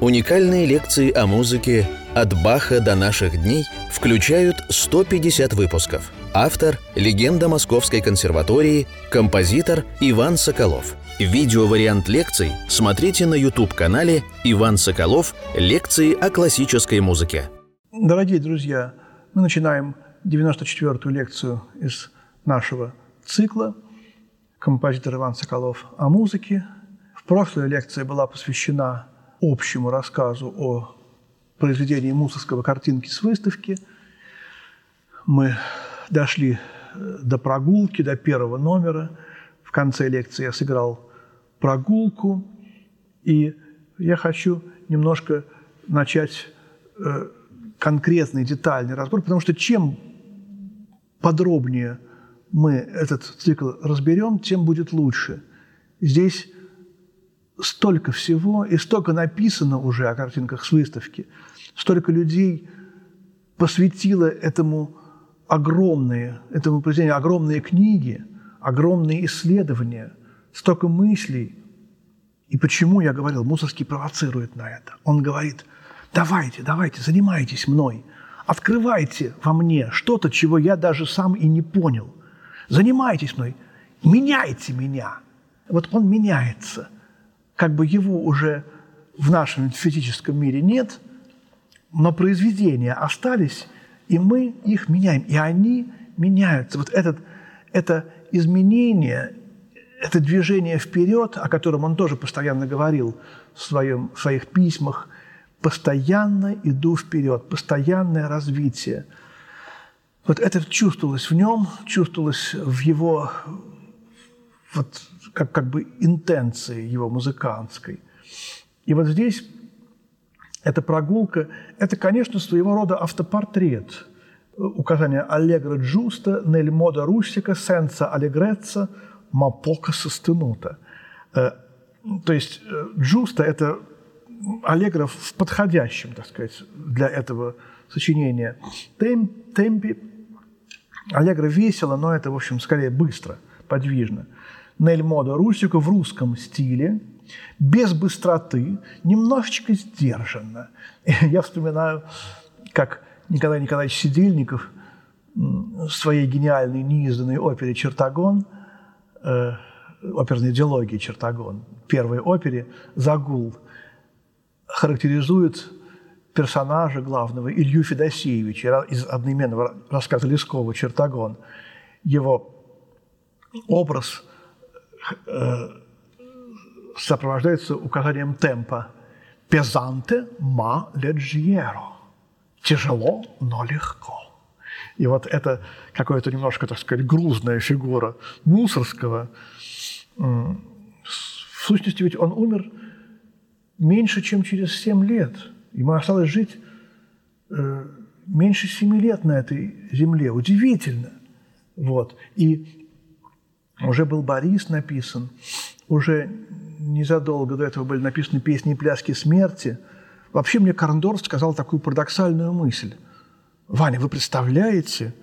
Уникальные лекции о музыке «От Баха до наших дней» включают 150 выпусков. Автор – легенда Московской консерватории, композитор Иван Соколов. Видеовариант лекций смотрите на YouTube-канале «Иван Соколов. Лекции о классической музыке». Дорогие друзья, мы начинаем 94-ю лекцию из нашего цикла «Композитор Иван Соколов о музыке». В прошлой лекции была посвящена общему рассказу о произведении Мусорского картинки с выставки. Мы дошли э, до прогулки, до первого номера. В конце лекции я сыграл прогулку, и я хочу немножко начать э, конкретный, детальный разбор, потому что чем подробнее мы этот цикл разберем, тем будет лучше. Здесь столько всего и столько написано уже о картинках с выставки, столько людей посвятило этому огромные, этому произведению огромные книги, огромные исследования, столько мыслей. И почему я говорил, Мусорский провоцирует на это. Он говорит, давайте, давайте, занимайтесь мной, открывайте во мне что-то, чего я даже сам и не понял. Занимайтесь мной, меняйте меня. Вот он меняется – как бы его уже в нашем физическом мире нет, но произведения остались, и мы их меняем, и они меняются. Вот этот, это изменение, это движение вперед, о котором он тоже постоянно говорил в, своем, в своих письмах, постоянно иду вперед, постоянное развитие. Вот это чувствовалось в нем, чувствовалось в его вот, как, как бы интенции его музыкантской. И вот здесь эта прогулка – это, конечно, своего рода автопортрет. Указание «Аллегро джуста, нель мода русика, сенса аллегреца, ма пока состенута». Э, то есть э, джуста – это аллегро в подходящем, так сказать, для этого сочинения Темп, темпе. Аллегро весело, но это, в общем, скорее быстро, подвижно – Нель Мода Русика в русском стиле, без быстроты, немножечко сдержанно. Я вспоминаю, как Николай Николаевич Сидельников в своей гениальной неизданной опере «Чертогон», э, оперной диалогии «Чертогон», первой опере «Загул», характеризует персонажа главного Илью Федосеевича из одноименного рассказа Лескова «Чертогон». Его образ сопровождается указанием темпа. «Пезанте ма леджиеро» – «тяжело, но легко». И вот это какая-то немножко, так сказать, грузная фигура Мусорского. В сущности, ведь он умер меньше, чем через семь лет. Ему осталось жить э, меньше семи лет на этой земле. Удивительно. Вот. И уже был Борис написан, уже незадолго до этого были написаны песни и пляски смерти. Вообще мне Карндорф сказал такую парадоксальную мысль. Ваня, вы представляете,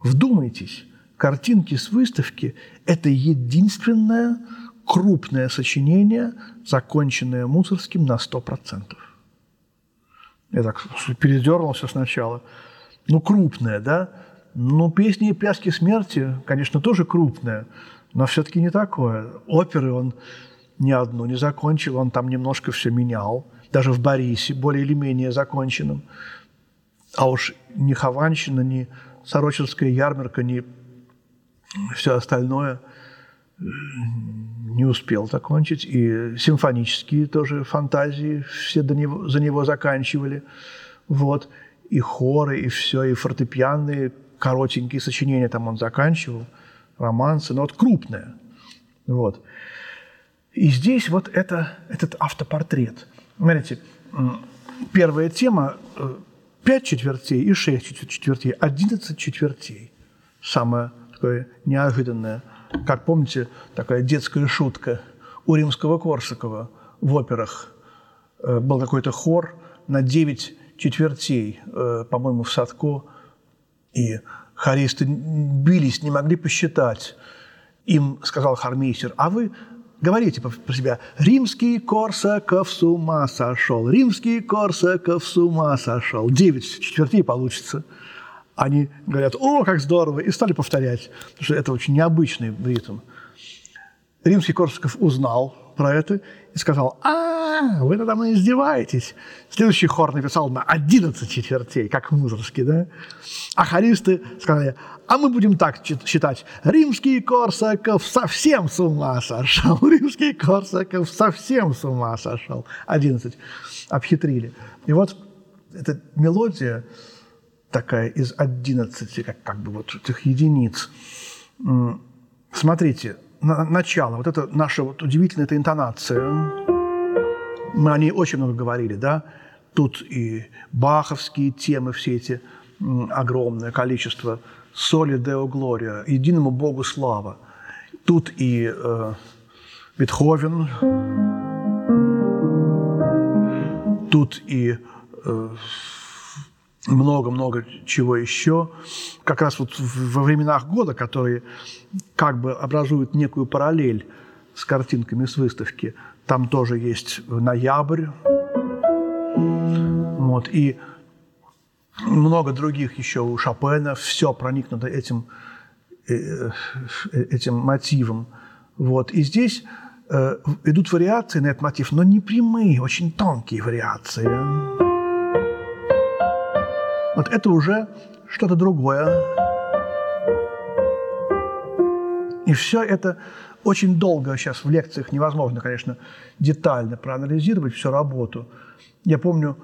вдумайтесь, картинки с выставки – это единственное крупное сочинение, законченное Мусорским на 100%. Я так передернулся сначала. Ну, крупное, да? Ну, песни и пляски смерти, конечно, тоже крупные, но все-таки не такое. Оперы он ни одну не закончил, он там немножко все менял, даже в Борисе, более или менее законченном. А уж ни Хованщина, ни Сорочинская ярмарка, ни все остальное э, не успел закончить. И симфонические тоже фантазии все до него, за него заканчивали. Вот. И хоры, и все, и фортепианные коротенькие сочинения там он заканчивал, романсы, но вот крупное. Вот. И здесь вот это, этот автопортрет. Смотрите, первая тема э, – 5 четвертей и 6 четвертей, 11 четвертей. Самое такое неожиданное. Как помните, такая детская шутка у римского Корсакова в операх. Э, был какой-то хор на 9 четвертей, э, по-моему, в Садко – и хористы бились, не могли посчитать. Им сказал хармейстер, а вы говорите про себя. Римский Корсаков с ума сошел. Римский Корсаков с ума сошел. Девять четвертей получится. Они говорят, о, как здорово, и стали повторять, потому что это очень необычный ритм. Римский Корсаков узнал про это и сказал, а, вы надо мной издеваетесь. Следующий хор написал на 11 четвертей, как Музорский, да? А хористы сказали, а мы будем так считать. Римский Корсаков совсем с ума сошел. Римский Корсаков совсем с ума сошел. 11. Обхитрили. И вот эта мелодия такая из 11, как, как бы вот этих единиц. Смотрите, начало, вот это наша вот удивительная эта интонация. Мы о ней очень много говорили, да? Тут и баховские темы, все эти огромное количество соли Део Глория, единому Богу слава. Тут и э, Бетховен, тут и э, много-много чего еще. Как раз вот во временах года, которые как бы образуют некую параллель с картинками с выставки, там тоже есть ноябрь. Вот, и много других еще у Шопена, все проникнуто этим, э, э, этим мотивом. Вот. И здесь э, идут вариации на этот мотив, но не прямые, очень тонкие вариации. Вот это уже что-то другое. И все это очень долго сейчас в лекциях невозможно, конечно, детально проанализировать всю работу. Я помню,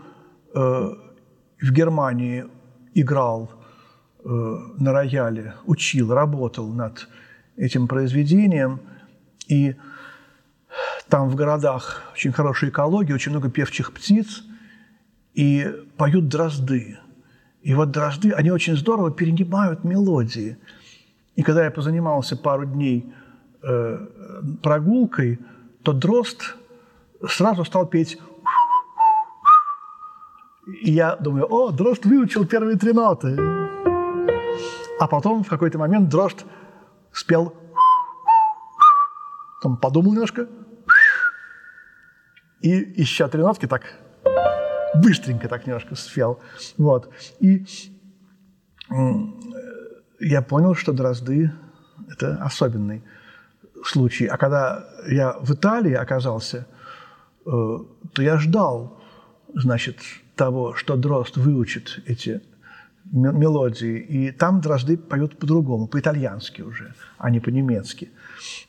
э, в Германии играл э, на рояле, учил, работал над этим произведением, и там в городах очень хорошая экология, очень много певчих птиц, и поют дрозды – и вот дрожды, они очень здорово перенимают мелодии. И когда я позанимался пару дней э, прогулкой, то дрозд сразу стал петь. И я думаю, о, дрозд выучил первые три ноты. А потом в какой-то момент дрозд спел, там подумал немножко, и еще три нотки так быстренько так немножко спел. Вот. И я понял, что дрозды – это особенный случай. А когда я в Италии оказался, э, то я ждал, значит, того, что дрозд выучит эти мелодии. И там дрозды поют по-другому, по-итальянски уже, а не по-немецки.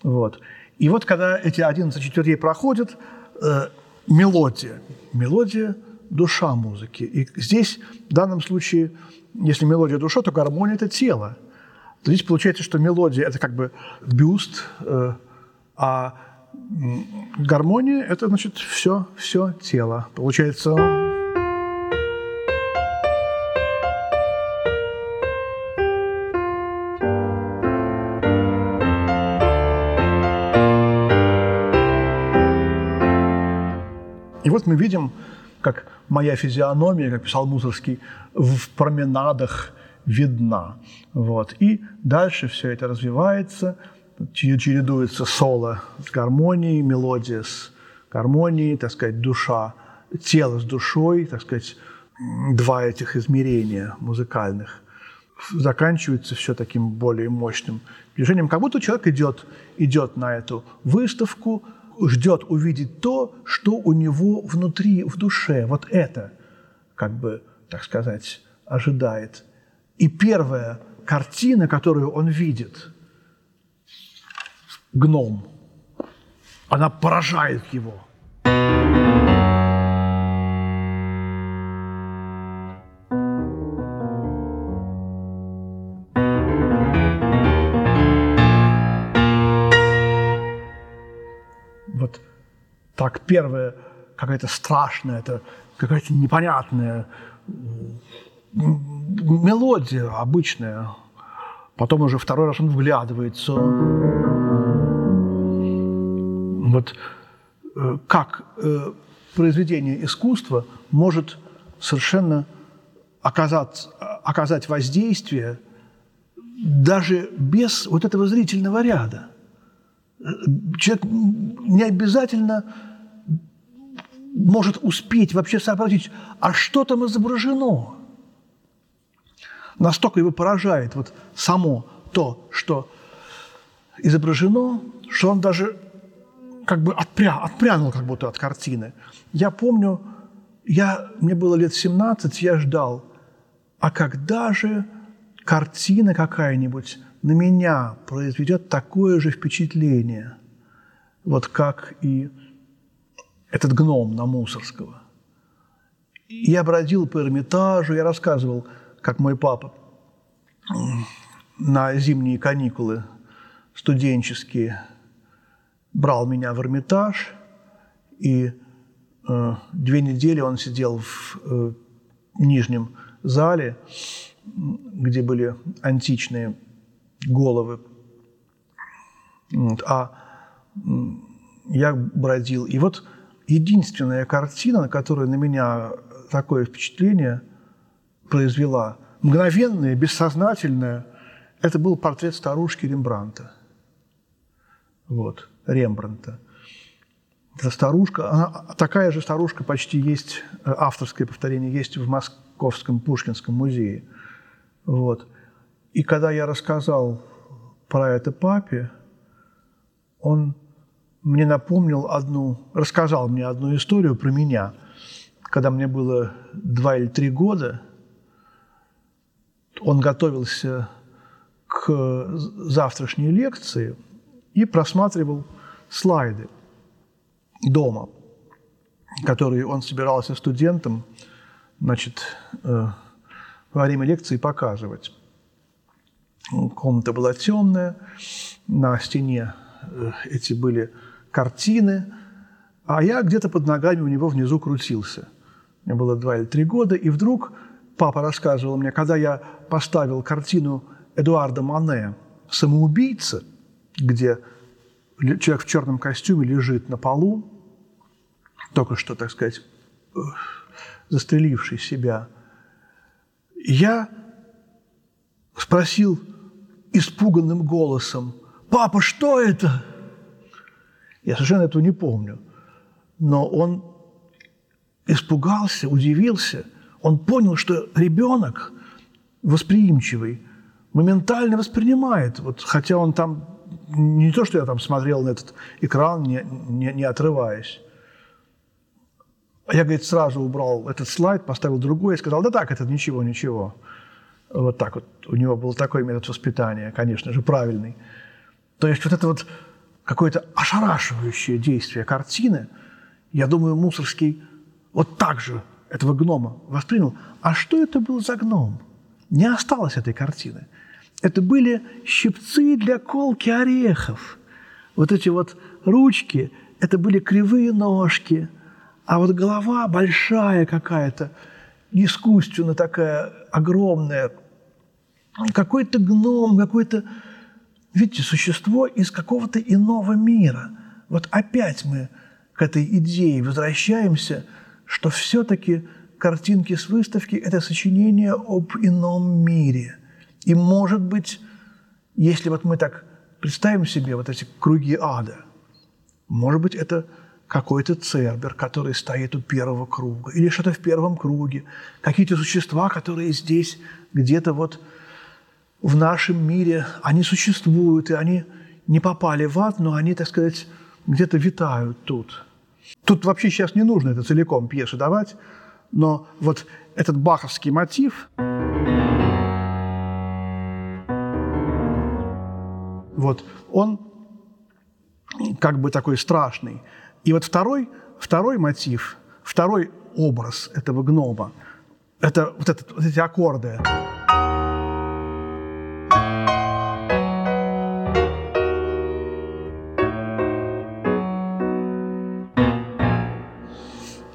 Вот. И вот когда эти 11 четвертей проходят, э, мелодия, мелодия – душа музыки. И здесь, в данном случае, если мелодия душа, то гармония – это тело. То здесь получается, что мелодия – это как бы бюст, э, а гармония – это, значит, все, все тело. Получается… моя физиономия, как писал Мусорский, в променадах видна. Вот. И дальше все это развивается, чередуется соло с гармонией, мелодия с гармонией, так сказать, душа, тело с душой, так сказать, два этих измерения музыкальных. Заканчивается все таким более мощным движением, как будто человек идет, идет на эту выставку, ждет увидеть то, что у него внутри, в душе. Вот это, как бы, так сказать, ожидает. И первая картина, которую он видит, гном, она поражает его. Так первая какая-то страшная, это какая-то непонятная мелодия обычная. Потом уже второй раз он вглядывается. Вот э, как э, произведение искусства может совершенно оказать, оказать воздействие даже без вот этого зрительного ряда. Человек не обязательно может успеть вообще сообразить, а что там изображено. Настолько его поражает вот само то, что изображено, что он даже как бы отпря, отпрянул как будто от картины. Я помню, я, мне было лет 17, я ждал, а когда же картина какая-нибудь на меня произведет такое же впечатление, вот как и этот гном на Мусорского. Я бродил по Эрмитажу, я рассказывал, как мой папа на зимние каникулы студенческие брал меня в Эрмитаж, и э, две недели он сидел в э, нижнем зале, где были античные головы. Вот, а я бродил. И вот единственная картина, на которую на меня такое впечатление произвела, мгновенное, бессознательное, это был портрет старушки Рембранта. Вот, Рембранта. Эта старушка, она, такая же старушка почти есть, э, авторское повторение есть в Московском Пушкинском музее. Вот. И когда я рассказал про это папе, он мне напомнил одну, рассказал мне одну историю про меня. Когда мне было два или три года, он готовился к завтрашней лекции и просматривал слайды дома, которые он собирался студентам значит, э, во время лекции показывать. Комната была темная, на стене э, эти были картины, а я где-то под ногами у него внизу крутился. Мне было два или три года, и вдруг папа рассказывал мне, когда я поставил картину Эдуарда Мане «Самоубийца», где человек в черном костюме лежит на полу, только что, так сказать, э, застреливший себя. Я спросил испуганным голосом, «Папа, что это?» Я совершенно этого не помню. Но он испугался, удивился. Он понял, что ребенок восприимчивый моментально воспринимает. Вот, хотя он там не то, что я там смотрел на этот экран, не, не, не отрываясь. Я, говорит, сразу убрал этот слайд, поставил другой и сказал, да так, это ничего, ничего. Вот так вот. У него был такой метод воспитания, конечно же, правильный. То есть вот это вот какое-то ошарашивающее действие картины, я думаю, Мусорский вот так же этого гнома воспринял. А что это был за гном? Не осталось этой картины. Это были щипцы для колки орехов. Вот эти вот ручки, это были кривые ножки, а вот голова большая какая-то – искусственно такая огромная, какой-то гном, какой-то, видите, существо из какого-то иного мира. Вот опять мы к этой идее возвращаемся, что все-таки картинки с выставки – это сочинение об ином мире. И, может быть, если вот мы так представим себе вот эти круги ада, может быть, это какой-то цербер, который стоит у первого круга, или что-то в первом круге, какие-то существа, которые здесь где-то вот в нашем мире, они существуют, и они не попали в ад, но они, так сказать, где-то витают тут. Тут вообще сейчас не нужно это целиком пьесу давать, но вот этот баховский мотив, вот он как бы такой страшный – и вот второй, второй мотив, второй образ этого гнома – это вот, этот, вот эти аккорды.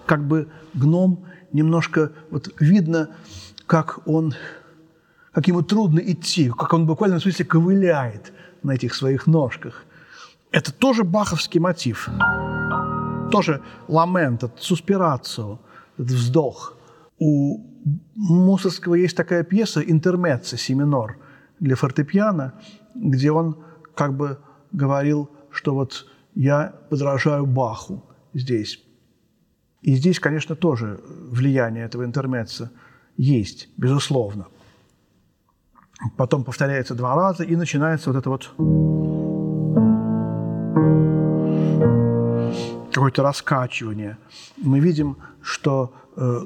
Как бы гном немножко вот видно, как он, как ему трудно идти, как он буквально в смысле ковыляет на этих своих ножках. Это тоже баховский мотив тоже ламент, этот вздох. У Мусорского есть такая пьеса «Интермеццо», си минор, для фортепиано, где он как бы говорил что вот я подражаю Баху здесь. И здесь, конечно, тоже влияние этого интермеца есть, безусловно. Потом повторяется два раза, и начинается вот это вот какое-то раскачивание. Мы видим, что э,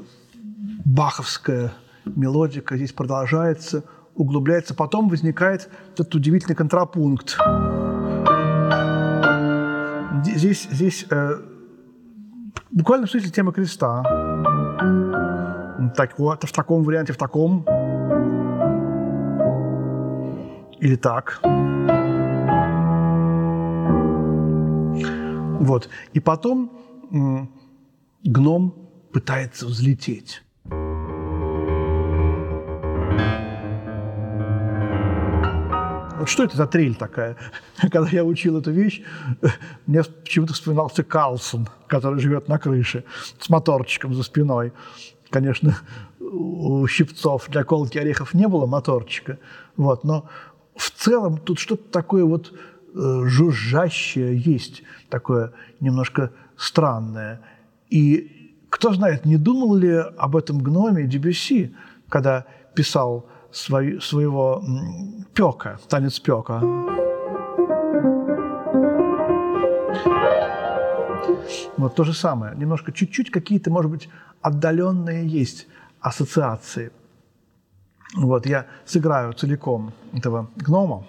баховская мелодика здесь продолжается, углубляется. Потом возникает этот удивительный контрапункт. Здесь, здесь э, буквально в смысле тема креста. Так, вот, в таком варианте, в таком. Или так. Вот. И потом гном пытается взлететь. Вот что это за трель такая? Когда я учил эту вещь, мне почему-то вспоминался Карлсон, который живет на крыше с моторчиком за спиной. Конечно, у щипцов для колки орехов не было моторчика, вот, но в целом тут что-то такое вот жужжащее есть, такое немножко странное. И кто знает, не думал ли об этом гноме Дебюсси, когда писал свой, своего пека, танец пека. Вот то же самое. Немножко, чуть-чуть какие-то, может быть, отдаленные есть ассоциации. Вот, я сыграю целиком этого гнома.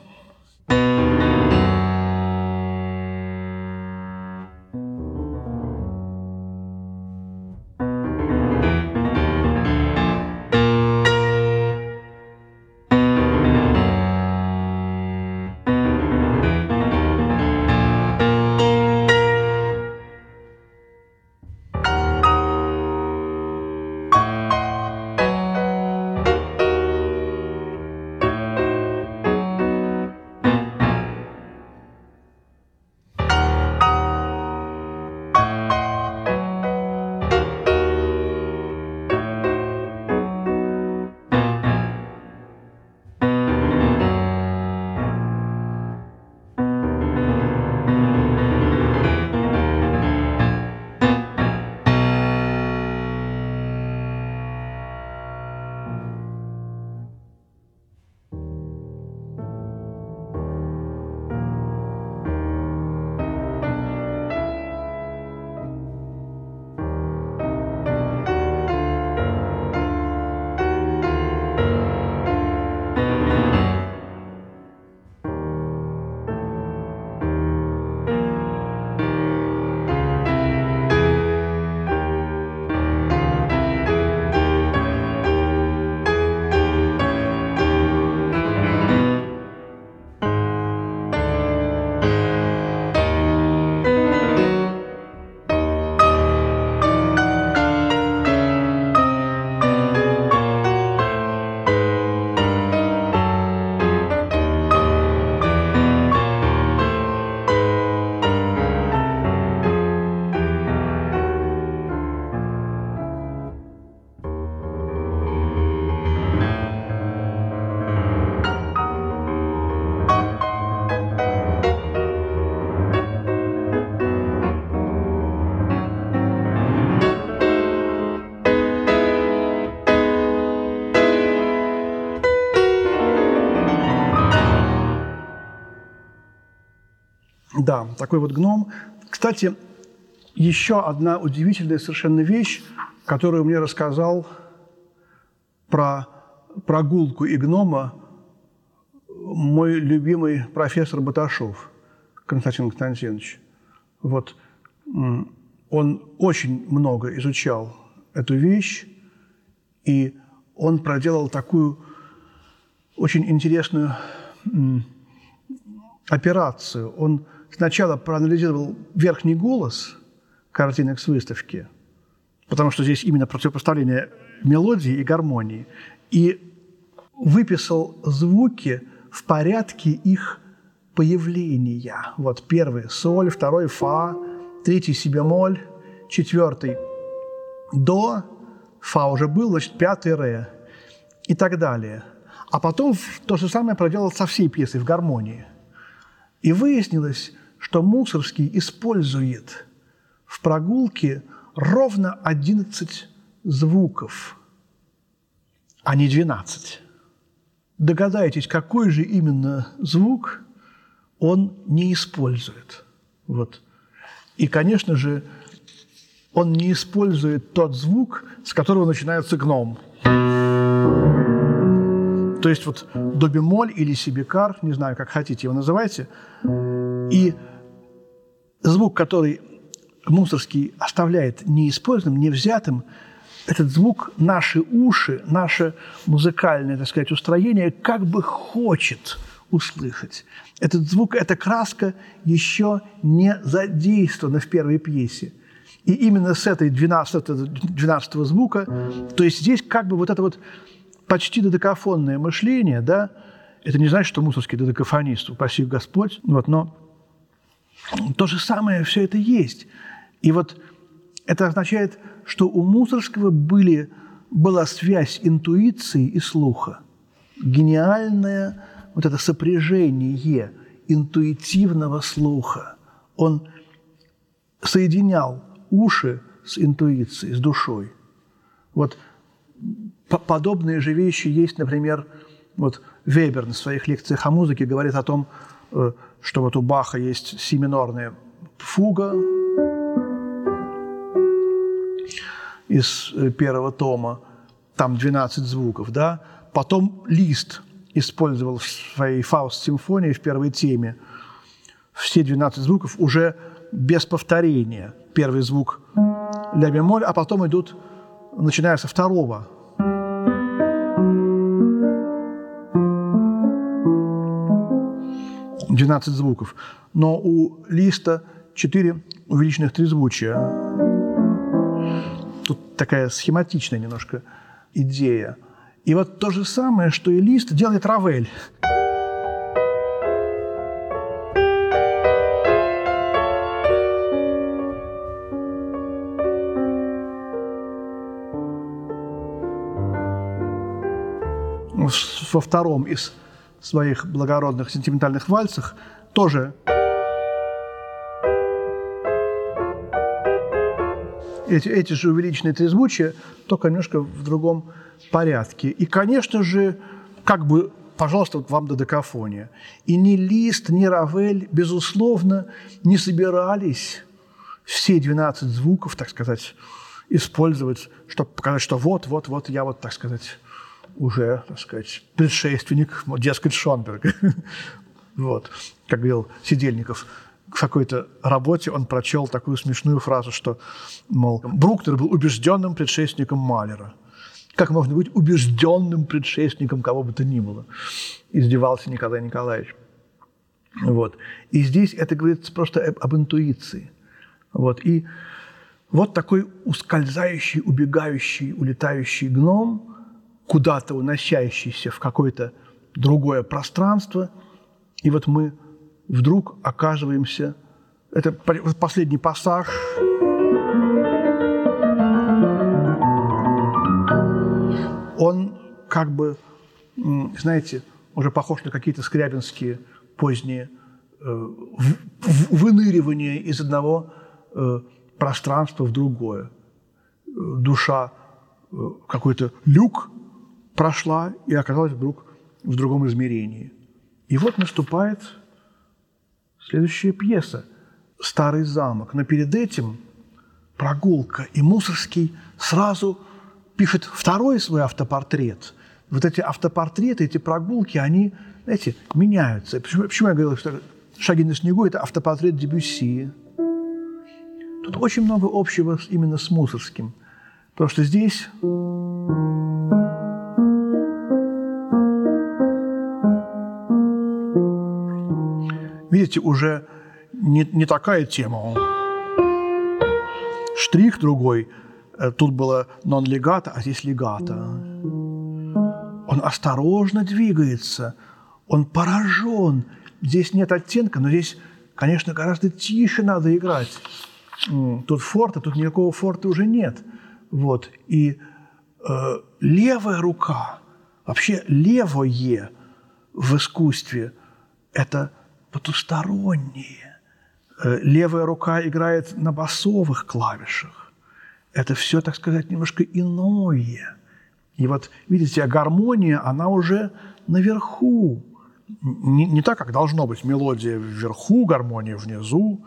Да, такой вот гном. Кстати, еще одна удивительная совершенно вещь, которую мне рассказал про прогулку и гнома мой любимый профессор Баташов, Константин Константинович. Вот он очень много изучал эту вещь, и он проделал такую очень интересную операцию. Он сначала проанализировал верхний голос картинок с выставки, потому что здесь именно противопоставление мелодии и гармонии, и выписал звуки в порядке их появления. Вот первый – соль, второй – фа, третий – си бемоль, четвертый – до, фа уже был, значит, пятый – ре и так далее. А потом то же самое проделал со всей пьесой в гармонии. И выяснилось, что Мусорский использует в прогулке ровно 11 звуков, а не 12. Догадайтесь, какой же именно звук он не использует. Вот. И, конечно же, он не использует тот звук, с которого начинается гном. То есть вот до бемоль или си бикар, не знаю, как хотите его называйте, и звук, который Мусорский оставляет неиспользованным, невзятым, этот звук наши уши, наше музыкальное, так сказать, устроение как бы хочет услышать. Этот звук, эта краска еще не задействована в первой пьесе. И именно с этой 12, 12 звука, то есть здесь как бы вот это вот почти додекафонное мышление, да, это не значит, что Мусорский додекафонист, упаси Господь, вот, но то же самое все это есть. И вот это означает, что у Мусорского были, была связь интуиции и слуха. Гениальное вот это сопряжение интуитивного слуха. Он соединял уши с интуицией, с душой. Вот подобные же вещи есть, например, вот Вебер на своих лекциях о музыке говорит о том, э, что вот у Баха есть си минорная фуга из э, первого тома, там 12 звуков, да, потом лист использовал в своей Фауст-симфонии в первой теме. Все 12 звуков уже без повторения. Первый звук ля бемоль, а потом идут, начиная со второго 12 звуков. Но у листа 4 увеличенных трезвучия. Тут такая схематичная немножко идея. И вот то же самое, что и лист, делает Равель. Во втором из своих благородных сентиментальных вальсах тоже эти, эти же увеличенные трезвучия, только немножко в другом порядке. И, конечно же, как бы, пожалуйста, вот вам додекафония. И ни Лист, ни Равель, безусловно, не собирались все 12 звуков, так сказать, использовать, чтобы показать, что вот, вот, вот, я вот, так сказать, уже, так сказать, предшественник, дескать, Шонберг. вот. Как говорил Сидельников, в какой-то работе он прочел такую смешную фразу, что, мол, Бруктер был убежденным предшественником Малера. Как можно быть убежденным предшественником кого бы то ни было? Издевался Николай Николаевич. Вот. И здесь это говорится просто об интуиции. Вот. И вот такой ускользающий, убегающий, улетающий гном – куда-то уносящийся в какое-то другое пространство, и вот мы вдруг оказываемся... Это последний пассаж. Он как бы, знаете, уже похож на какие-то скрябинские поздние э, выныривания из одного э, пространства в другое. Душа э, какой-то люк прошла и оказалась вдруг в другом измерении. И вот наступает следующая пьеса «Старый замок». Но перед этим прогулка, и Мусорский сразу пишет второй свой автопортрет. Вот эти автопортреты, эти прогулки, они, знаете, меняются. Почему, почему я говорил, что «Шаги на снегу» – это автопортрет Дебюсси? Тут очень много общего именно с Мусорским. Потому что здесь видите, уже не, не такая тема. Штрих другой. Э, тут было нон-легато, а здесь легато. Он осторожно двигается. Он поражен. Здесь нет оттенка, но здесь, конечно, гораздо тише надо играть. Тут форта, тут никакого форта уже нет. Вот. И э, левая рука, вообще левое в искусстве – это потустороннее, Э, левая рука играет на басовых клавишах. Это все, так сказать, немножко иное. И вот, видите, гармония, она уже наверху. Не, не так, как должно быть мелодия вверху, гармония внизу,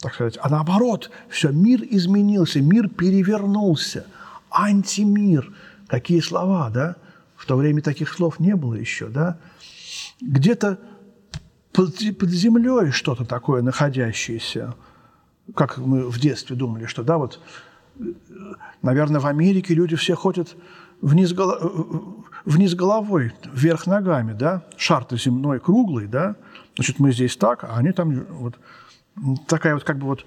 так сказать, а наоборот, все, мир изменился, мир перевернулся. Антимир. Какие слова, да? В то время таких слов не было еще, да? Где-то под, под землей что-то такое находящееся, как мы в детстве думали, что, да, вот, наверное, в Америке люди все ходят вниз, вниз головой, вверх ногами, да, шар-то земной круглый, да, значит, мы здесь так, а они там вот такая вот как бы вот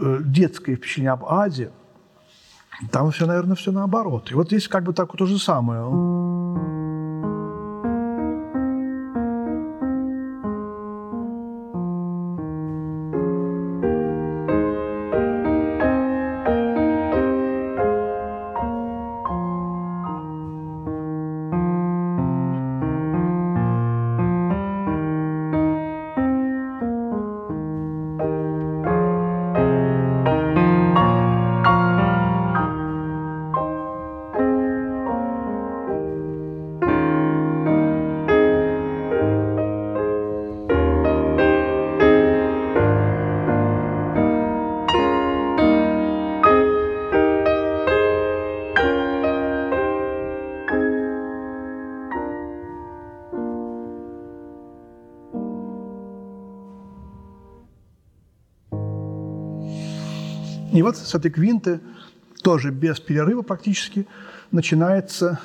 э, детское впечатление об аде, там все, наверное, все наоборот. И вот здесь как бы так вот то же самое. И вот с этой квинты, тоже без перерыва практически, начинается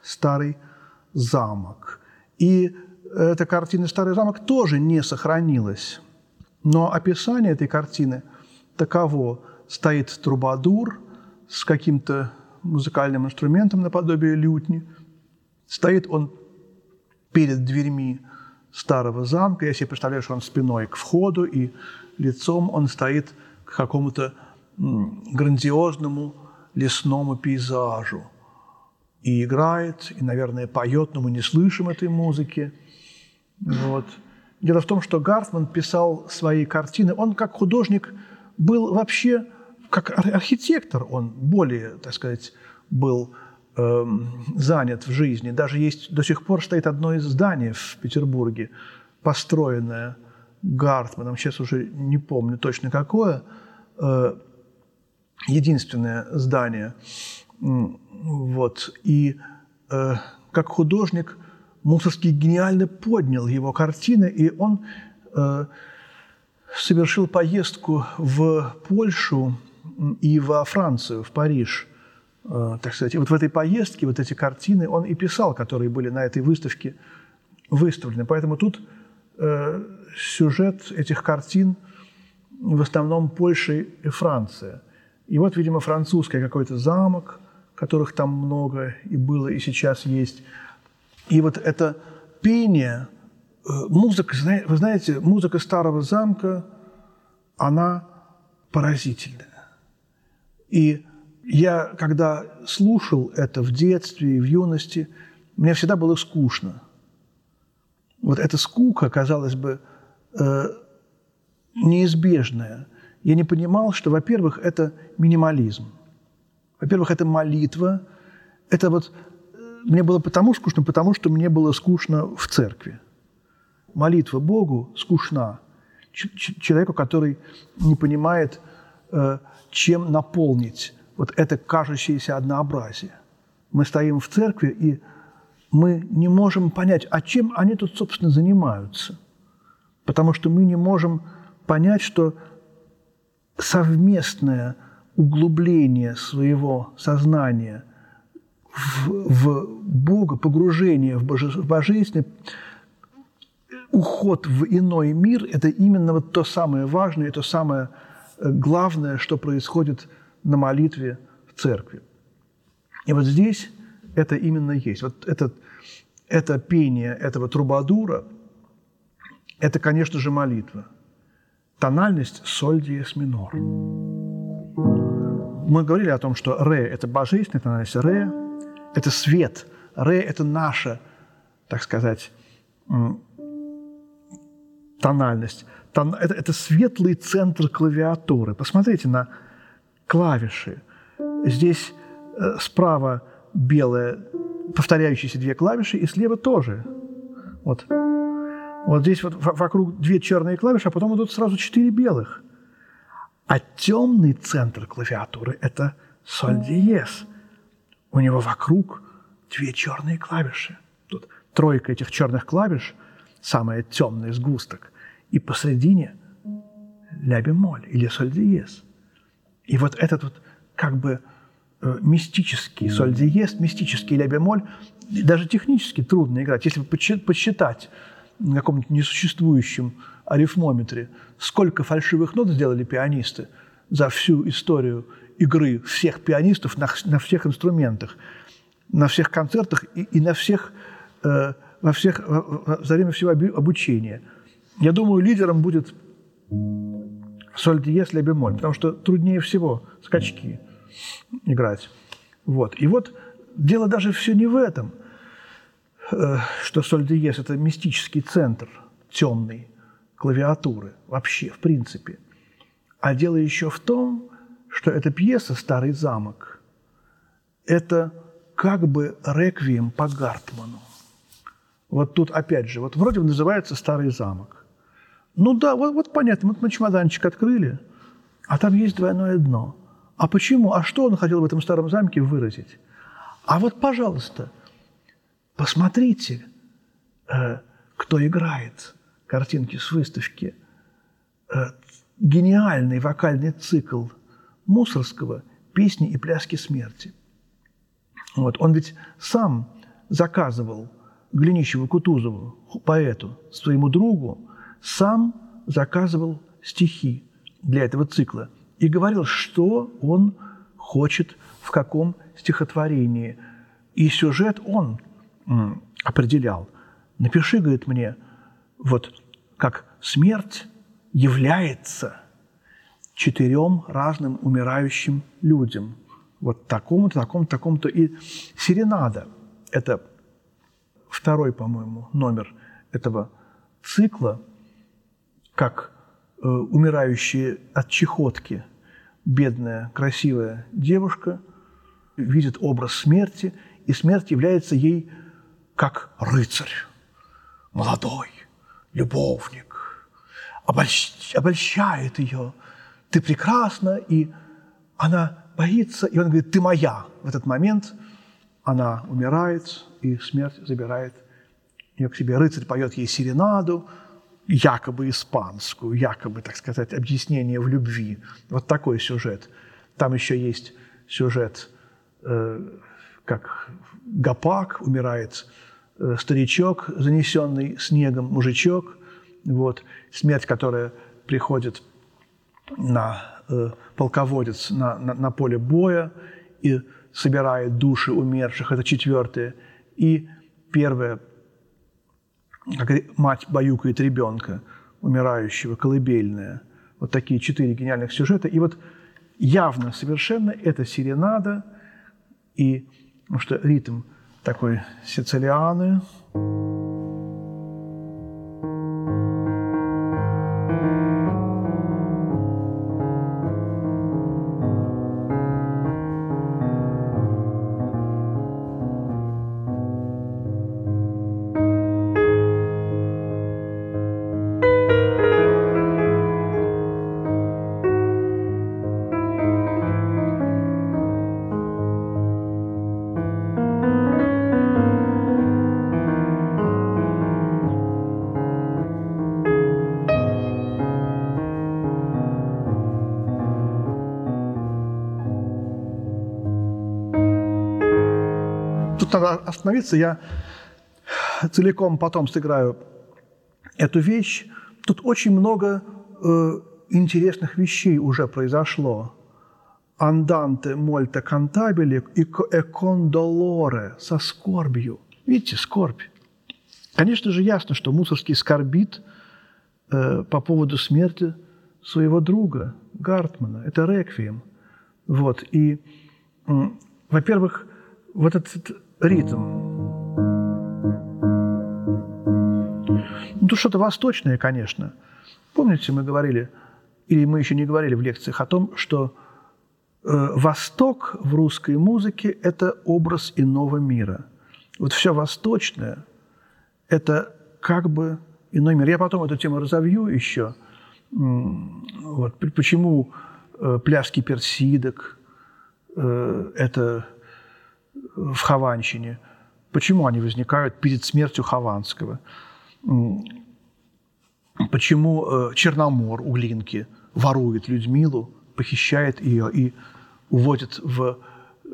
старый замок. И эта картина «Старый замок» тоже не сохранилась. Но описание этой картины таково. Стоит трубадур с каким-то музыкальным инструментом наподобие лютни. Стоит он перед дверьми старого замка. Я себе представляю, что он спиной к входу, и лицом он стоит к какому-то грандиозному лесному пейзажу. И играет, и, наверное, поет, но мы не слышим этой музыки. Вот. Дело в том, что Гартман писал свои картины, он как художник был вообще, как архитектор, он более, так сказать, был э, занят в жизни. Даже есть, до сих пор стоит одно из зданий в Петербурге, построенное Гартманом, сейчас уже не помню точно какое, э, единственное здание. Вот. И э, как художник Мусорский гениально поднял его картины, и он э, совершил поездку в Польшу и во Францию, в Париж. Э, так сказать. И вот в этой поездке вот эти картины он и писал, которые были на этой выставке выставлены. Поэтому тут э, сюжет этих картин в основном Польша и Франция – и вот, видимо, французский какой-то замок, которых там много и было, и сейчас есть. И вот это пение, э, музыка, вы знаете, музыка старого замка, она поразительная. И я, когда слушал это в детстве и в юности, мне всегда было скучно. Вот эта скука, казалось бы, э, неизбежная – я не понимал, что, во-первых, это минимализм. Во-первых, это молитва. Это вот э, мне было потому скучно, потому что мне было скучно в церкви. Молитва Богу скучна. Человеку, который не понимает, э, чем наполнить вот это кажущееся однообразие. Мы стоим в церкви, и мы не можем понять, а чем они тут, собственно, занимаются. Потому что мы не можем понять, что совместное углубление своего сознания в, в Бога, погружение в, боже, в божественное, уход в иной мир – это именно вот то самое важное, то самое э, главное, что происходит на молитве в церкви. И вот здесь это именно есть. Вот это, это пение этого трубадура – это, конечно же, молитва – тональность соль диез минор. Мы говорили о том, что ре – это божественная тональность, ре – это свет, ре – это наша, так сказать, тональность. Там, это, это светлый центр клавиатуры. Посмотрите на клавиши. Здесь э, справа белая, повторяющиеся две клавиши, и слева тоже. Вот. Вот здесь вот вокруг две черные клавиши, а потом идут сразу четыре белых. А темный центр клавиатуры – это соль диез. У него вокруг две черные клавиши. Тут тройка этих черных клавиш, самая темный сгусток, и посредине ля бемоль или соль диез. И вот этот вот как бы э, мистический соль диез, мистический ля бемоль, даже технически трудно играть. Если подсчитать на каком-нибудь несуществующем арифмометре, сколько фальшивых нот сделали пианисты за всю историю игры всех пианистов на, на всех инструментах, на всех концертах и, и на всех, э, во всех, во, за время всего обучения. Я думаю, лидером будет соль диез ля бемоль, потому что труднее всего скачки играть. Вот. И вот дело даже все не в этом, что соль диез – это мистический центр темный, клавиатуры вообще, в принципе. А дело еще в том, что эта пьеса «Старый замок» – это как бы реквием по Гартману. Вот тут опять же, вот вроде называется «Старый замок». Ну да, вот, вот понятно, вот мы чемоданчик открыли, а там есть двойное дно. А почему? А что он хотел в этом старом замке выразить? А вот, пожалуйста, посмотрите, э, кто играет картинки с выставки, э, гениальный вокальный цикл Мусорского «Песни и пляски смерти». Вот. Он ведь сам заказывал Глинищеву Кутузову, поэту, своему другу, сам заказывал стихи для этого цикла и говорил, что он хочет в каком стихотворении. И сюжет он определял. Напиши, говорит мне, вот как смерть является четырем разным умирающим людям. Вот такому-то, такому-то, такому-то. И серенада – это второй, по-моему, номер этого цикла, как э, умирающие от чехотки бедная, красивая девушка видит образ смерти, и смерть является ей как рыцарь, молодой, любовник, обольщ, обольщает ее. Ты прекрасна, и она боится, и он говорит, ты моя. В этот момент она умирает, и смерть забирает ее к себе. Рыцарь поет ей серенаду, якобы испанскую, якобы, так сказать, объяснение в любви. Вот такой сюжет. Там еще есть сюжет, э, как Гапак умирает старичок, занесенный снегом мужичок, вот, смерть, которая приходит на э, полководец на, на, на поле боя и собирает души умерших, это четвертое. И первое, как мать баюкает ребенка, умирающего, колыбельная. Вот такие четыре гениальных сюжета. И вот явно совершенно это серенада, и, потому что ритм – такой сицилианы. Надо остановиться, я целиком потом сыграю эту вещь. Тут очень много э, интересных вещей уже произошло. Анданте мольте кантабели и экондолоре со скорбью. Видите, скорбь. Конечно же, ясно, что Мусорский скорбит э, по поводу смерти своего друга Гартмана. Это реквием. Вот. И, э, во-первых, вот этот ритм. Ну, что-то восточное, конечно. помните, мы говорили, или мы еще не говорили в лекциях о том, что э, Восток в русской музыке – это образ иного мира. Вот все восточное – это как бы иной мир. Я потом эту тему разовью еще. Вот. Почему э, пляски персидок э, – это в Хованщине? Почему они возникают перед смертью Хованского? Почему э, Черномор у Глинки ворует Людмилу, похищает ее и уводит в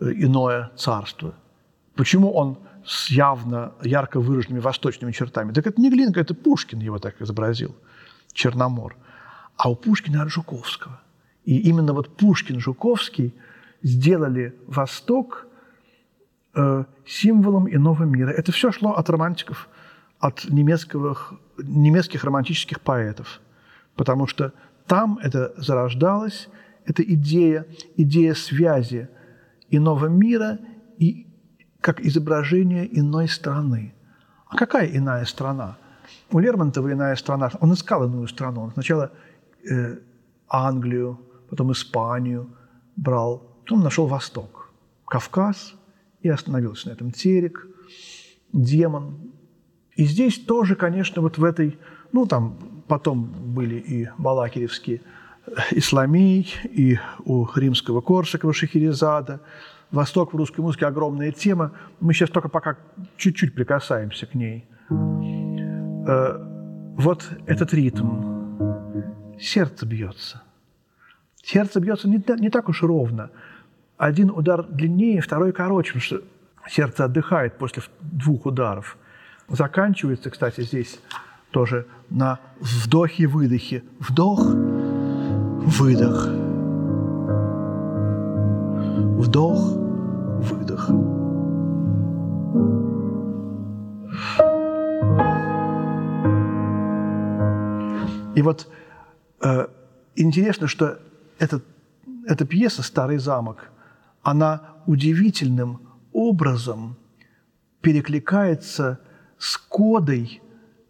иное царство? Почему он с явно ярко выраженными восточными чертами? Так это не Глинка, это Пушкин его так изобразил, Черномор. А у Пушкина Жуковского. И именно вот Пушкин, Жуковский сделали Восток э, символом иного мира. Это все шло от романтиков, от немецких, немецких романтических поэтов. Потому что там это зарождалось, эта идея, идея связи иного мира и как изображение иной страны. А какая иная страна? У Лермонтова иная страна. Он искал иную страну. Он сначала э, Англию, потом Испанию брал. Потом нашел Восток, Кавказ и остановился на этом. Терек, демон. И здесь тоже, конечно, вот в этой, ну там потом были и Балакиревские Исламий, и у римского Корсакова Шахерезада. Восток в русской музыке огромная тема. Мы сейчас только пока чуть-чуть прикасаемся к ней. Э, вот этот ритм, сердце бьется. Сердце бьется не, не так уж ровно. Один удар длиннее, второй короче, потому что сердце отдыхает после двух ударов. Заканчивается, кстати, здесь тоже на вдохе и выдохе. Вдох, выдох. Вдох, выдох. И вот Э, интересно, что этот, эта пьеса «Старый замок», она удивительным образом перекликается с кодой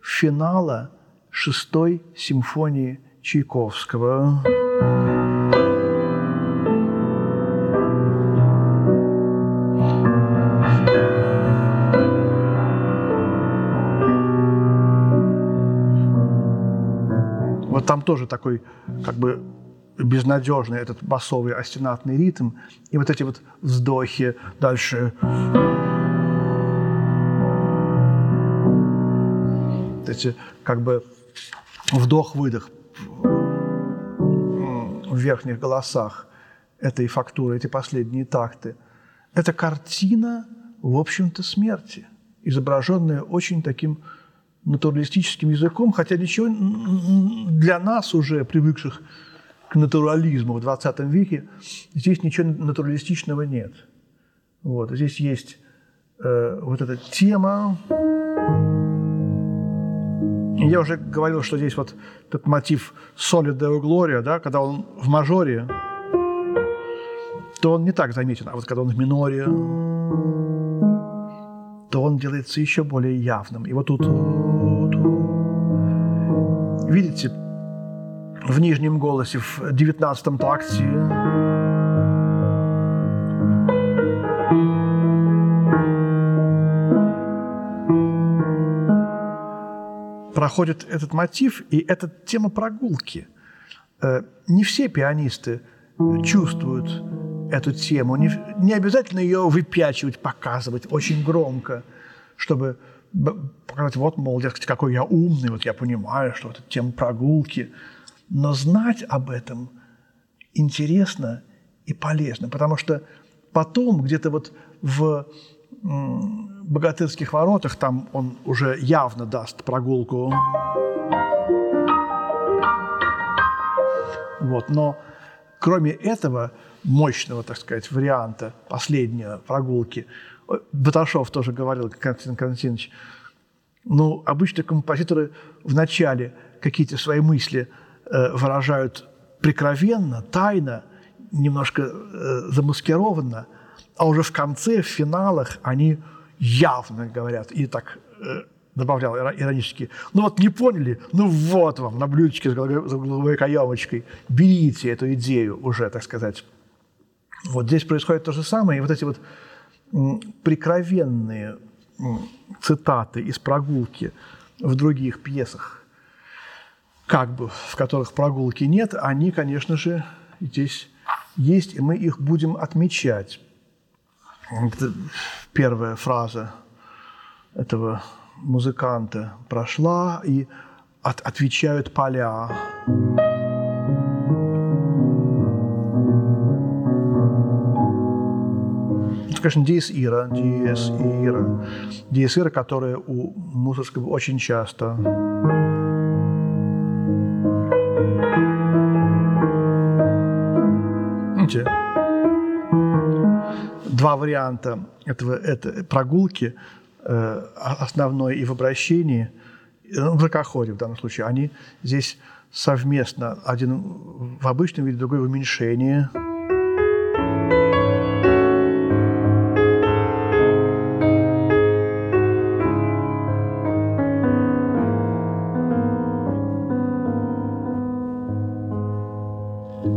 финала шестой симфонии Чайковского. там тоже такой как бы безнадежный этот басовый остенатный ритм. И вот эти вот вздохи дальше. Эти как бы вдох-выдох в верхних голосах этой фактуры, эти последние такты. Это картина, в общем-то, смерти, изображенная очень таким натуралистическим языком, хотя ничего для нас уже, привыкших к натурализму в 20 веке, здесь ничего натуралистичного нет. Вот. Здесь есть э, вот эта тема. Я уже говорил, что здесь вот этот мотив «Соли Део Глория», да, когда он в мажоре, то он не так заметен. А вот когда он в миноре, то он делается еще более явным. И вот тут, видите, в нижнем голосе, в девятнадцатом такте проходит этот мотив, и это тема прогулки. Э, не все пианисты чувствуют эту тему. Не, не обязательно ее выпячивать, показывать очень громко, чтобы показать, вот, мол, дескать, какой я умный, вот я понимаю, что это тема прогулки. Но знать об этом интересно и полезно, потому что потом где-то вот в богатырских воротах, там он уже явно даст прогулку. Вот, но кроме этого, мощного, так сказать, варианта последнего прогулки. Баташов тоже говорил, Константин Константинович, ну, обычно композиторы вначале какие-то свои мысли выражают прикровенно, тайно, немножко э, замаскированно, а уже в конце, в финалах они явно говорят и так э, добавлял иронически. Ну вот не поняли? Ну вот вам на блюдечке с голубой каемочкой. Берите эту идею уже, так сказать. Вот здесь происходит то же самое. И вот эти вот прикровенные цитаты из прогулки в других пьесах, как бы в которых прогулки нет, они, конечно же, здесь есть, и мы их будем отмечать. Это первая фраза этого музыканта прошла, и от, отвечают поля. Это, конечно, диез ира, диез ира. Диез ира, которая у Мусорского очень часто Видите, два варианта этого, это прогулки, э, основной и в обращении, ну, в ракоходе в данном случае, они здесь совместно, один в обычном виде, другой в уменьшении.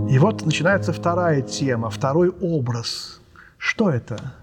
И вот начинается вторая тема, второй образ. Что это?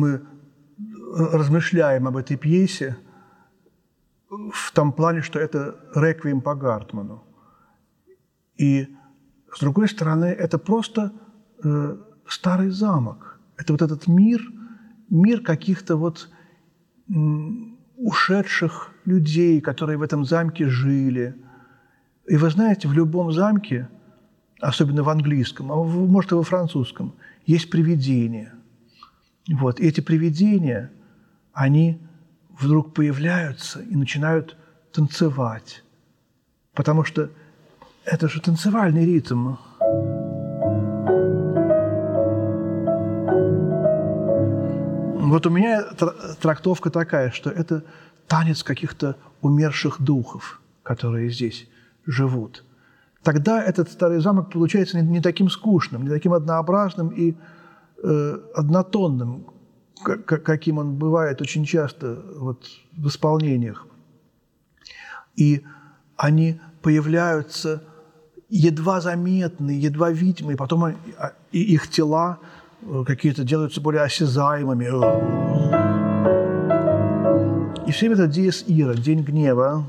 Мы размышляем об этой пьесе в том плане, что это реквием по Гартману. И, с другой стороны, это просто э, старый замок. Это вот этот мир, мир каких-то вот э, ушедших людей, которые в этом замке жили. И вы знаете, в любом замке, особенно в английском, а может и во французском, есть привидения – вот. И эти привидения, они вдруг появляются и начинают танцевать. Потому что это же танцевальный ритм. Вот у меня трактовка такая, что это танец каких-то умерших духов, которые здесь живут. Тогда этот старый замок получается не таким скучным, не таким однообразным и однотонным, каким он бывает очень часто вот, в исполнениях. И они появляются едва заметные, едва видимые, потом а, их тела э, какие-то делаются более осязаемыми. И все это диес ира, день гнева,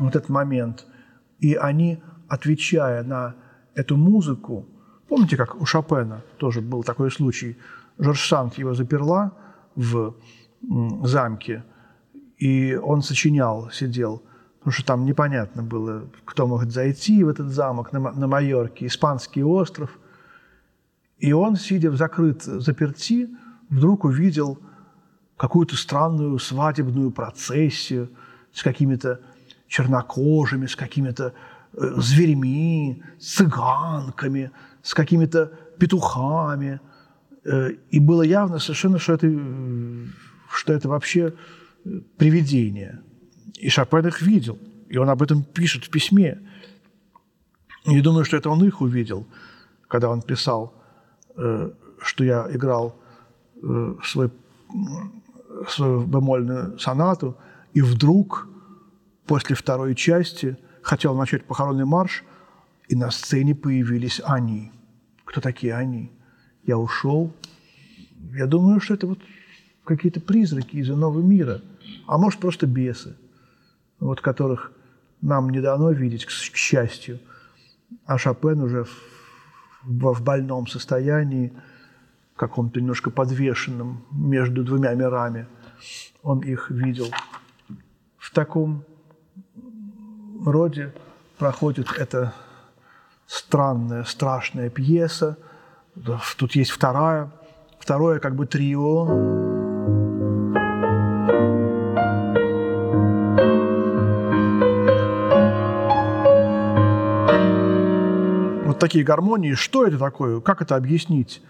вот этот момент. И они, отвечая на эту музыку, Помните, как у Шопена тоже был такой случай. Жорж Санд его заперла в замке, и он сочинял, сидел, потому что там непонятно было, кто может зайти в этот замок на, на Майорке, испанский остров. И он, сидя в закрыт заперти, вдруг увидел какую-то странную свадебную процессию с какими-то чернокожими, с какими-то э, зверями, цыганками, с какими-то петухами. Э, и было явно совершенно, что это, что это вообще привидение. И Шопен их видел, и он об этом пишет в письме. И думаю, что это он их увидел, когда он писал, э, что я играл э, свой, свою бемольную сонату, и вдруг после второй части хотел начать похоронный марш, и на сцене появились они. Кто такие они? Я ушел. Я думаю, что это вот какие-то призраки из иного мира, а может просто бесы, вот которых нам не дано видеть, к счастью. а Шопен уже в, в больном состоянии, каком-то немножко подвешенном между двумя мирами, он их видел. В таком роде проходит эта странная, страшная пьеса. Тут есть вторая, второе как бы трио. такие гармонии. Что это такое? Как это объяснить?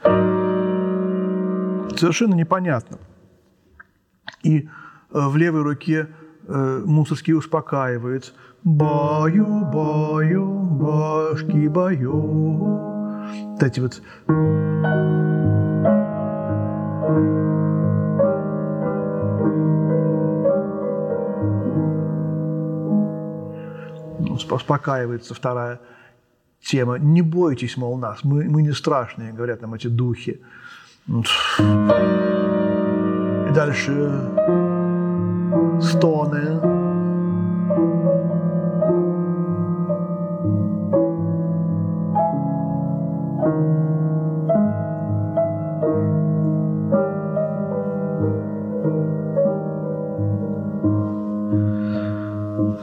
Совершенно непонятно. И э, в левой руке э, Мусорский успокаивает. Баю, баю, башки баю. Вот эти вот успокаивается вторая тема «Не бойтесь, мол, нас, мы, мы не страшные», говорят нам эти духи. И дальше стоны.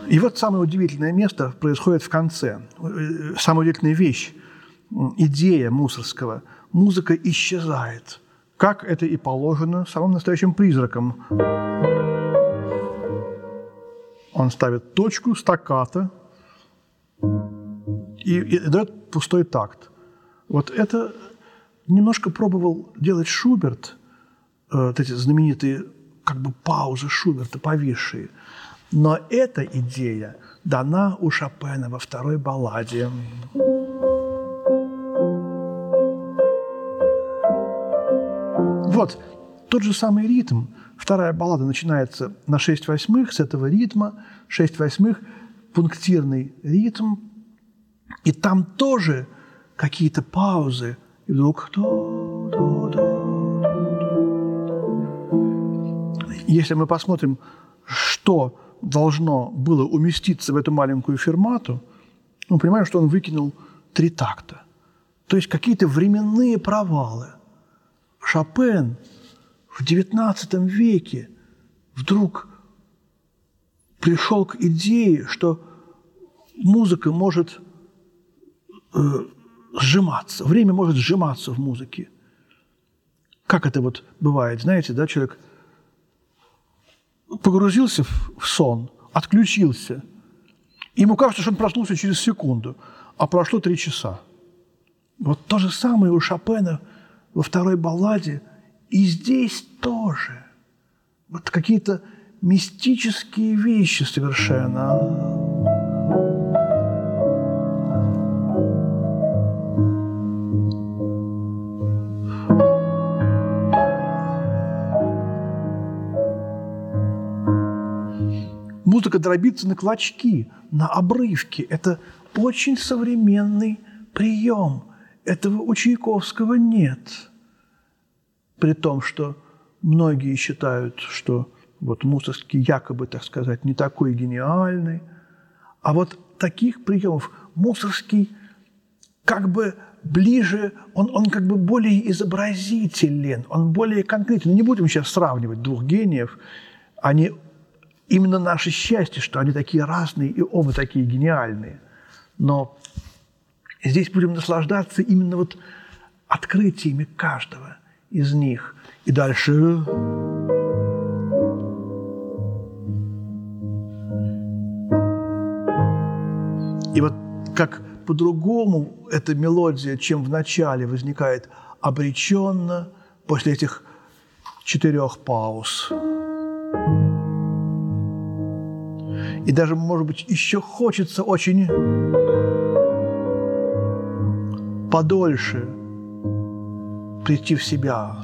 И вот самое удивительное место происходит в конце. Самая удивительная вещь, идея Мусорского. Музыка исчезает, как это и положено самым настоящим призракам. Он ставит точку, стаката и, и дает пустой такт. Вот это немножко пробовал делать Шуберт, э, вот эти знаменитые как бы паузы Шуберта повисшие – но эта идея дана у Шопена во второй балладе. Вот тот же самый ритм. Вторая баллада начинается на 6 восьмых с этого ритма. 6 восьмых – пунктирный ритм. И там тоже какие-то паузы. И вдруг Если мы посмотрим, что должно было уместиться в эту маленькую фермату, мы понимаем, что он выкинул три такта. То есть какие-то временные провалы. Шопен в XIX веке вдруг пришел к идее, что музыка может э, сжиматься, время может сжиматься в музыке. Как это вот бывает, знаете, да, человек погрузился в сон, отключился. Ему кажется, что он проснулся через секунду, а прошло три часа. Вот то же самое у Шопена во второй балладе, и здесь тоже. Вот какие-то мистические вещи совершенно. Музыка дробится на клочки, на обрывки. Это очень современный прием. Этого у Чайковского нет. При том, что многие считают, что вот Мусорский якобы, так сказать, не такой гениальный. А вот таких приемов Мусорский как бы ближе, он, он как бы более изобразителен, он более конкретен. Не будем сейчас сравнивать двух гениев, они Именно наше счастье, что они такие разные и оба такие гениальные. Но здесь будем наслаждаться именно вот открытиями каждого из них. И дальше... И вот как по-другому эта мелодия, чем в начале, возникает обреченно после этих четырех пауз. И даже, может быть, еще хочется очень подольше прийти в себя.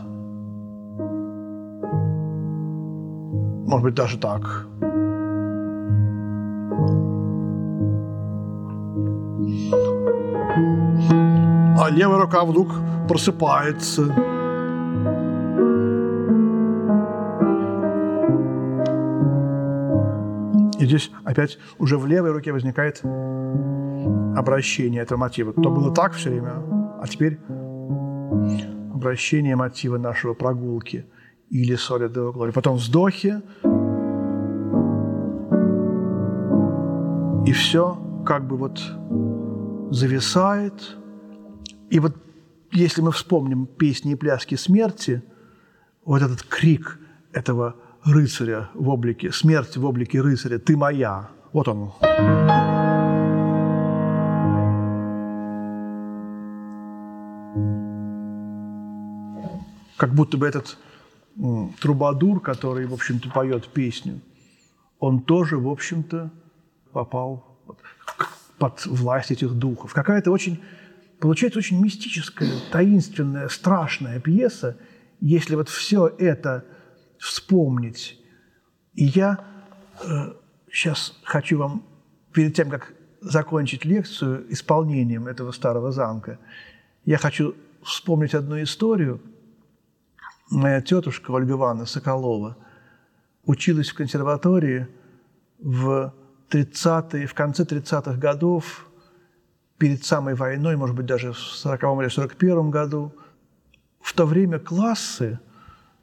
Может быть, даже так. А левая рука вдруг просыпается. И здесь опять уже в левой руке возникает обращение этого мотива. То было так все время, а теперь обращение мотива нашего прогулки или соли до глори. Потом вздохи, и все как бы вот зависает. И вот если мы вспомним песни и пляски смерти, вот этот крик этого рыцаря в облике, смерть в облике рыцаря, ты моя, вот он. Как будто бы этот трубадур, который, в общем-то, поет песню, он тоже, в общем-то, попал под власть этих духов. Какая-то очень, получается, очень мистическая, таинственная, страшная пьеса, если вот все это вспомнить. И я э, сейчас хочу вам, перед тем, как закончить лекцию исполнением этого старого замка, я хочу вспомнить одну историю. Моя тетушка Ольга Ивановна Соколова училась в консерватории в 30 в конце 30-х годов, перед самой войной, может быть, даже в 40 или 41 году, в то время классы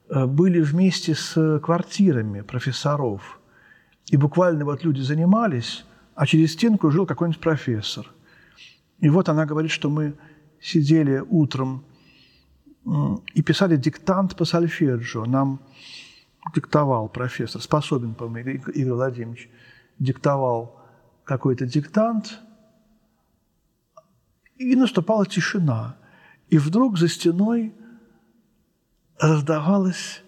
э, были вместе с квартирами профессоров. И буквально вот люди занимались, а через стенку жил какой-нибудь профессор. И вот она говорит, что мы сидели утром и писали диктант по сольфеджио. Нам диктовал профессор, способен, по-моему, Игорь Владимирович диктовал какой-то диктант, и наступала тишина. И вдруг за стеной раздавалась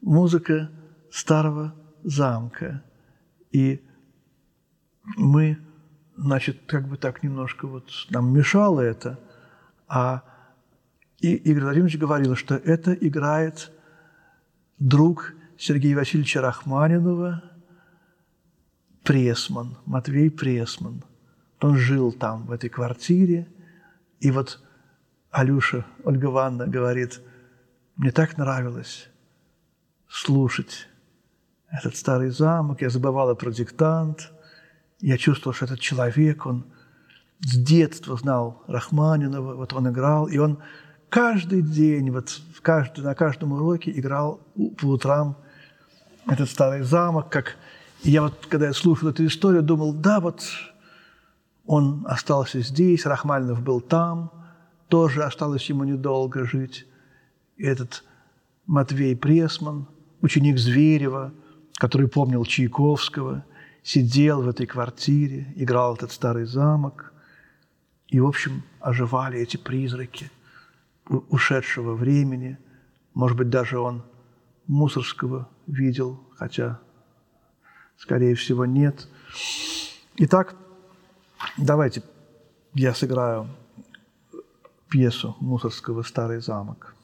музыка старого замка. И мы, значит, как бы так немножко вот нам мешало это, а и Игорь Владимирович говорил, что это играет друг Сергея Васильевича Рахманинова – Пресман, Матвей Пресман. Он жил там, в этой квартире. И вот Алюша, Ольга Ивановна говорит, мне так нравилось слушать этот старый замок. Я забывала про диктант. Я чувствовал, что этот человек, он с детства знал Рахманинова, вот он играл, и он каждый день, вот в каждый, на каждом уроке играл по утрам этот старый замок, как я вот, когда я слушал эту историю, думал, да, вот он остался здесь, Рахмальнов был там, тоже осталось ему недолго жить. И этот Матвей Пресман, ученик Зверева, который помнил Чайковского, сидел в этой квартире, играл этот старый замок, и, в общем, оживали эти призраки ушедшего времени. Может быть, даже он Мусорского видел, хотя Скорее всего, нет. Итак, давайте я сыграю пьесу Мусорского «Старый замок».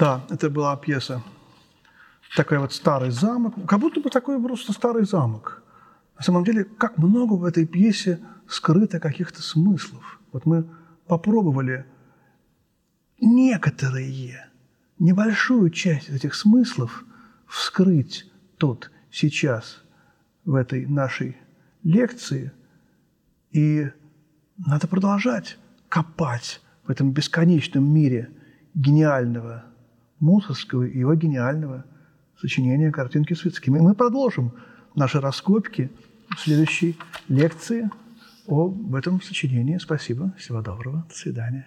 Да, это была пьеса. Такой вот старый замок. Как будто бы такой просто старый замок. На самом деле, как много в этой пьесе скрыто каких-то смыслов. Вот мы попробовали некоторые, небольшую часть этих смыслов вскрыть тут, сейчас, в этой нашей лекции. И надо продолжать копать в этом бесконечном мире гениального Мусорского и его гениального сочинения «Картинки с И мы продолжим наши раскопки в следующей лекции об этом сочинении. Спасибо. Всего доброго. До свидания.